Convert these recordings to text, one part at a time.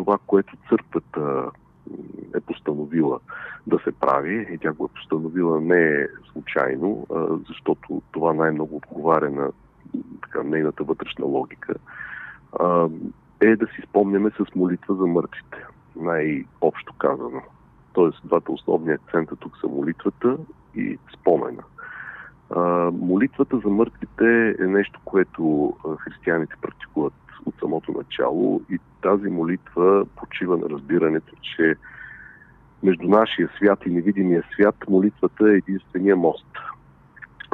това, което църквата е постановила да се прави и тя го е постановила не случайно, защото това най-много отговаря на така, нейната вътрешна логика, е да си спомняме с молитва за мъртвите, най-общо казано. Тоест, двата основни акцента тук са молитвата и спомена. молитвата за мъртвите е нещо, което християните практикуват от самото начало и тази молитва почива на разбирането, че между нашия свят и невидимия свят молитвата е единствения мост.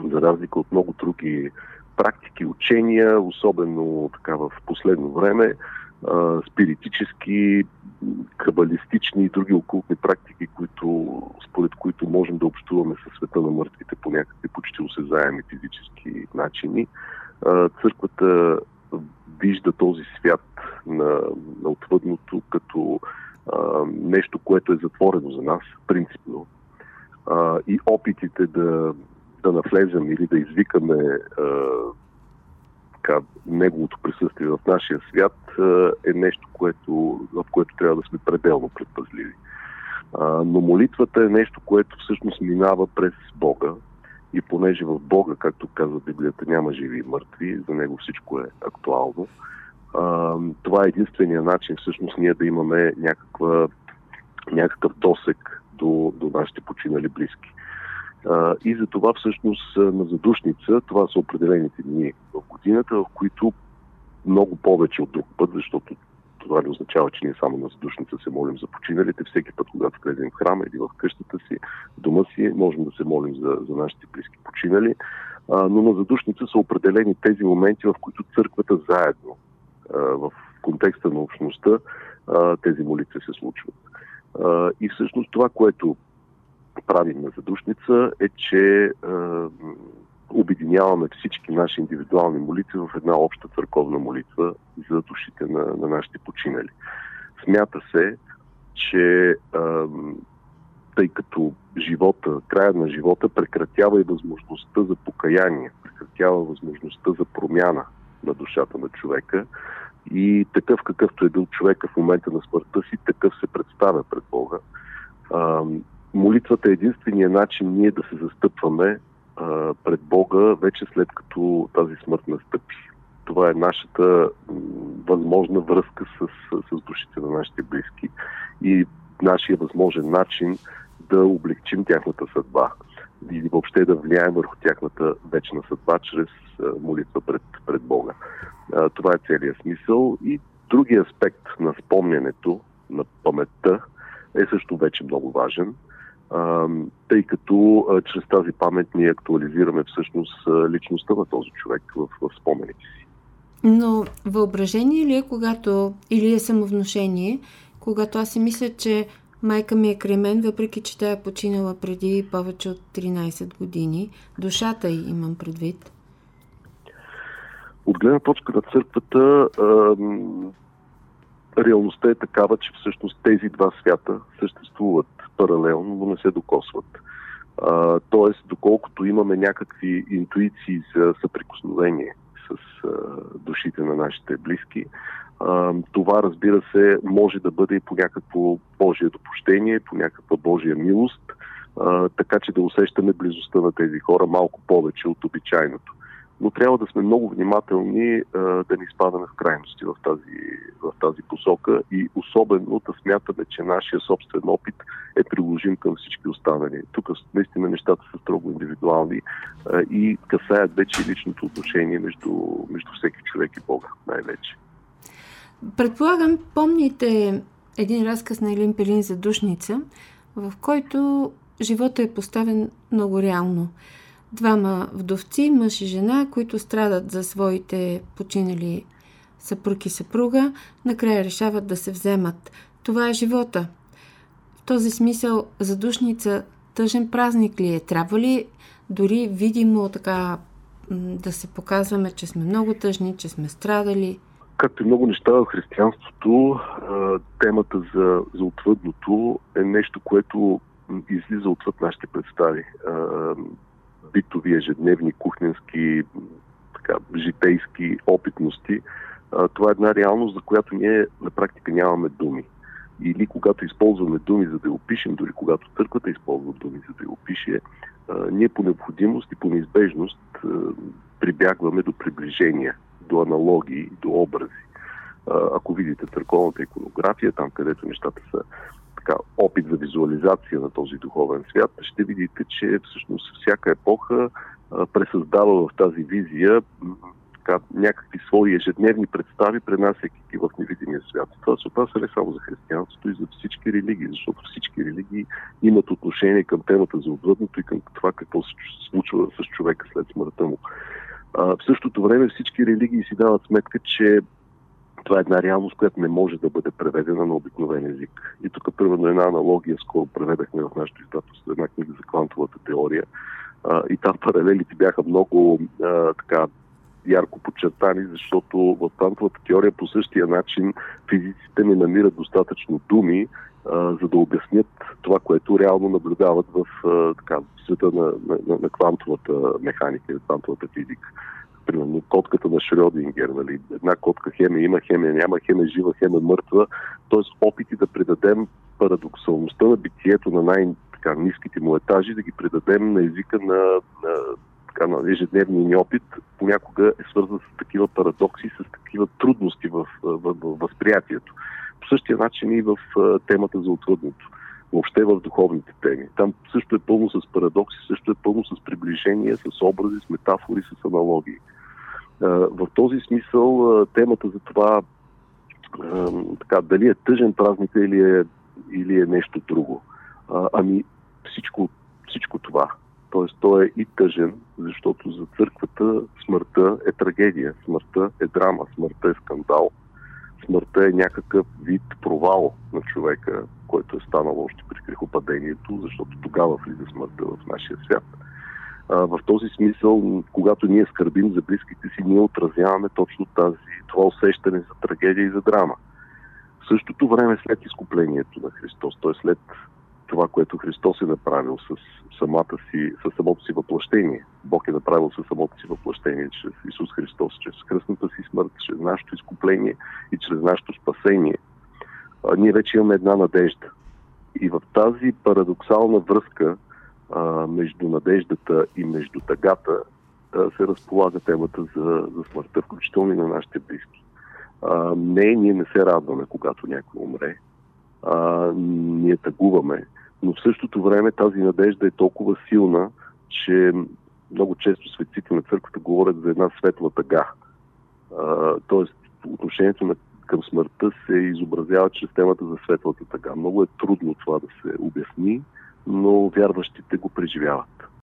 За разлика от много други практики, учения, особено така в последно време, спиритически, кабалистични и други окултни практики, които, според които можем да общуваме със света на мъртвите по някакви почти осезаеми физически начини. Църквата вижда този свят на, на отвъдното като а, нещо, което е затворено за нас, принципно. А, и опитите да, да навлезем или да извикаме а, така, неговото присъствие в нашия свят а, е нещо, което, в което трябва да сме пределно предпазливи. А, но молитвата е нещо, което всъщност минава през Бога. И понеже в Бога, както казва Библията, няма живи и мъртви, за него всичко е актуално, това е единствения начин всъщност ние да имаме някаква, някакъв досек до, до нашите починали близки. И за това всъщност на задушница, това са определените дни в годината, в които много повече от друг път, защото това не означава, че ние само на задушница се молим за починалите. Всеки път, когато влезем в храма или в къщата си, в дома си, можем да се молим за, за нашите близки починали. А, но на задушница са определени тези моменти, в които църквата заедно в контекста на общността тези молитви се случват. И всъщност това, което правим на задушница е, че обединяваме всички наши индивидуални молитви в една обща църковна молитва за душите на, на нашите починали. Смята се, че тъй като живота, края на живота прекратява и възможността за покаяние, прекратява възможността за промяна на душата на човека и такъв какъвто е бил човека в момента на смъртта си, такъв се представя пред Бога. А, молитвата е единствения начин ние да се застъпваме пред Бога вече след като тази смърт настъпи. Това е нашата възможна връзка с, с, душите на нашите близки и нашия възможен начин да облегчим тяхната съдба или въобще да влияем върху тяхната вечна съдба чрез молитва пред, пред Бога. Това е целият смисъл. И другия аспект на спомнянето, на паметта, е също вече много важен, тъй като чрез тази памет ние актуализираме всъщност личността на този човек в, в спомените си. Но въображение ли е, когато, или е самовнушение, когато аз си мисля, че Майка ми е край мен, въпреки че тя е починала преди повече от 13 години. Душата й имам предвид. От гледна точка на църквата, реалността е такава, че всъщност тези два свята съществуват паралелно, но не се докосват. тоест, доколкото имаме някакви интуиции за съприкосновение с а, душите на нашите близки, това, разбира се, може да бъде и по някакво Божие допущение, по някаква Божия милост, така че да усещаме близостта на тези хора малко повече от обичайното. Но трябва да сме много внимателни да не изпадаме в крайности в тази, в тази посока и особено да смятаме, че нашия собствен опит е приложим към всички останали. Тук наистина нещата са строго индивидуални и касаят вече личното отношение между, между всеки човек и Бога най-вече. Предполагам, помните един разказ на Елин Пелин за душница, в който живота е поставен много реално. Двама вдовци, мъж и жена, които страдат за своите починали съпруг и съпруга, накрая решават да се вземат. Това е живота. В този смисъл задушница тъжен празник ли е? Трябва ли дори видимо така да се показваме, че сме много тъжни, че сме страдали? Както и много неща в християнството, темата за, за отвъдното е нещо, което излиза отвъд нашите представи. Битови, ежедневни, кухненски, така, житейски опитности а, това е една реалност, за която ние на практика нямаме думи. Или когато използваме думи, за да я опишем, дори когато църквата използва думи, за да я опише, а, ние по необходимост и по неизбежност а, прибягваме до приближения, до аналогии, до образи. Ако видите църковната иконография, там където нещата са така, опит за визуализация на този духовен свят, ще видите, че всъщност всяка епоха пресъздава в тази визия така, някакви свои ежедневни представи, пренасяйки ги в невидимия свят. Това се отнася не само за християнството и за всички религии, защото всички религии имат отношение към темата за отвъдното и към това какво се случва с човека след смъртта му. В същото време всички религии си дават сметка, че това е една реалност, която не може да бъде преведена на обикновен език. И тук, примерно, една аналогия, скоро преведахме в нашото издателство една книга за квантовата теория. А, и там паралелите бяха много а, така ярко подчертани, защото в квантовата теория по същия начин физиците не намират достатъчно думи, а, за да обяснят това, което реално наблюдават в а, така, света на, на, на квантовата механика и квантовата физика. Примерно котката на Шрёдингер, нали? една котка хеме има, хеме няма, хеме жива, хеме мъртва. Тоест опити да предадем парадоксалността на битието на най-низките му етажи, да ги предадем на езика на, на така, на ежедневния ни опит понякога е свързан с такива парадокси, с такива трудности в, в, в, в възприятието. По същия начин и в темата за отвъдното. Въобще в духовните теми. Там също е пълно с парадокси, също е пълно с приближения, с образи, с метафори, с аналогии. В този смисъл темата за това така, дали е тъжен празник или е, или е нещо друго. Ами всичко, всичко това т.е. той е и тъжен, защото за църквата смъртта е трагедия, смъртта е драма, смъртта е скандал, смъртта е някакъв вид провал на човека, който е станал още при грехопадението, защото тогава влиза смъртта в нашия свят. В този смисъл, когато ние скърбим за близките си, ние отразяваме точно тази, това усещане за трагедия и за драма. В същото време след изкуплението на Христос, т.е. след това, което Христос е направил с самата си, с самото си въплъщение. Бог е направил със самото си въплъщение чрез Исус Христос, чрез кръстната си смърт, чрез нашето изкупление и чрез нашето спасение. А, ние вече имаме една надежда. И в тази парадоксална връзка между надеждата и между тъгата а, се разполага темата за, за смъртта, включително и на нашите близки. А, не, ние не се радваме, когато някой умре. А, ние тъгуваме, но в същото време тази надежда е толкова силна, че много често светците на църквата говорят за една светла тъга. Тоест, отношението на, към смъртта се изобразява чрез темата за светлата тъга. Много е трудно това да се обясни, но вярващите го преживяват.